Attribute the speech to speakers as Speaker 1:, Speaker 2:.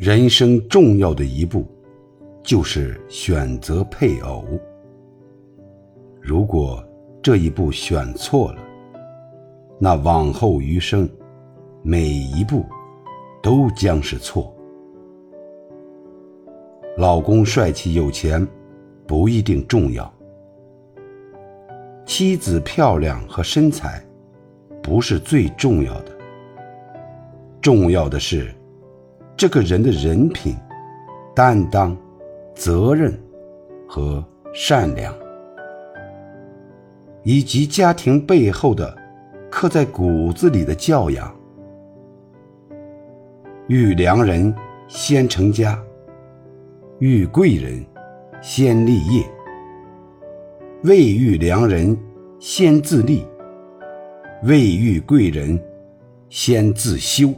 Speaker 1: 人生重要的一步，就是选择配偶。如果这一步选错了，那往后余生，每一步都将是错。老公帅气有钱不一定重要，妻子漂亮和身材不是最重要的，重要的是这个人的人品、担当、责任和善良，以及家庭背后的刻在骨子里的教养。遇良人先成家。遇贵人，先立业；未遇良人，先自立；未遇贵人，先自修。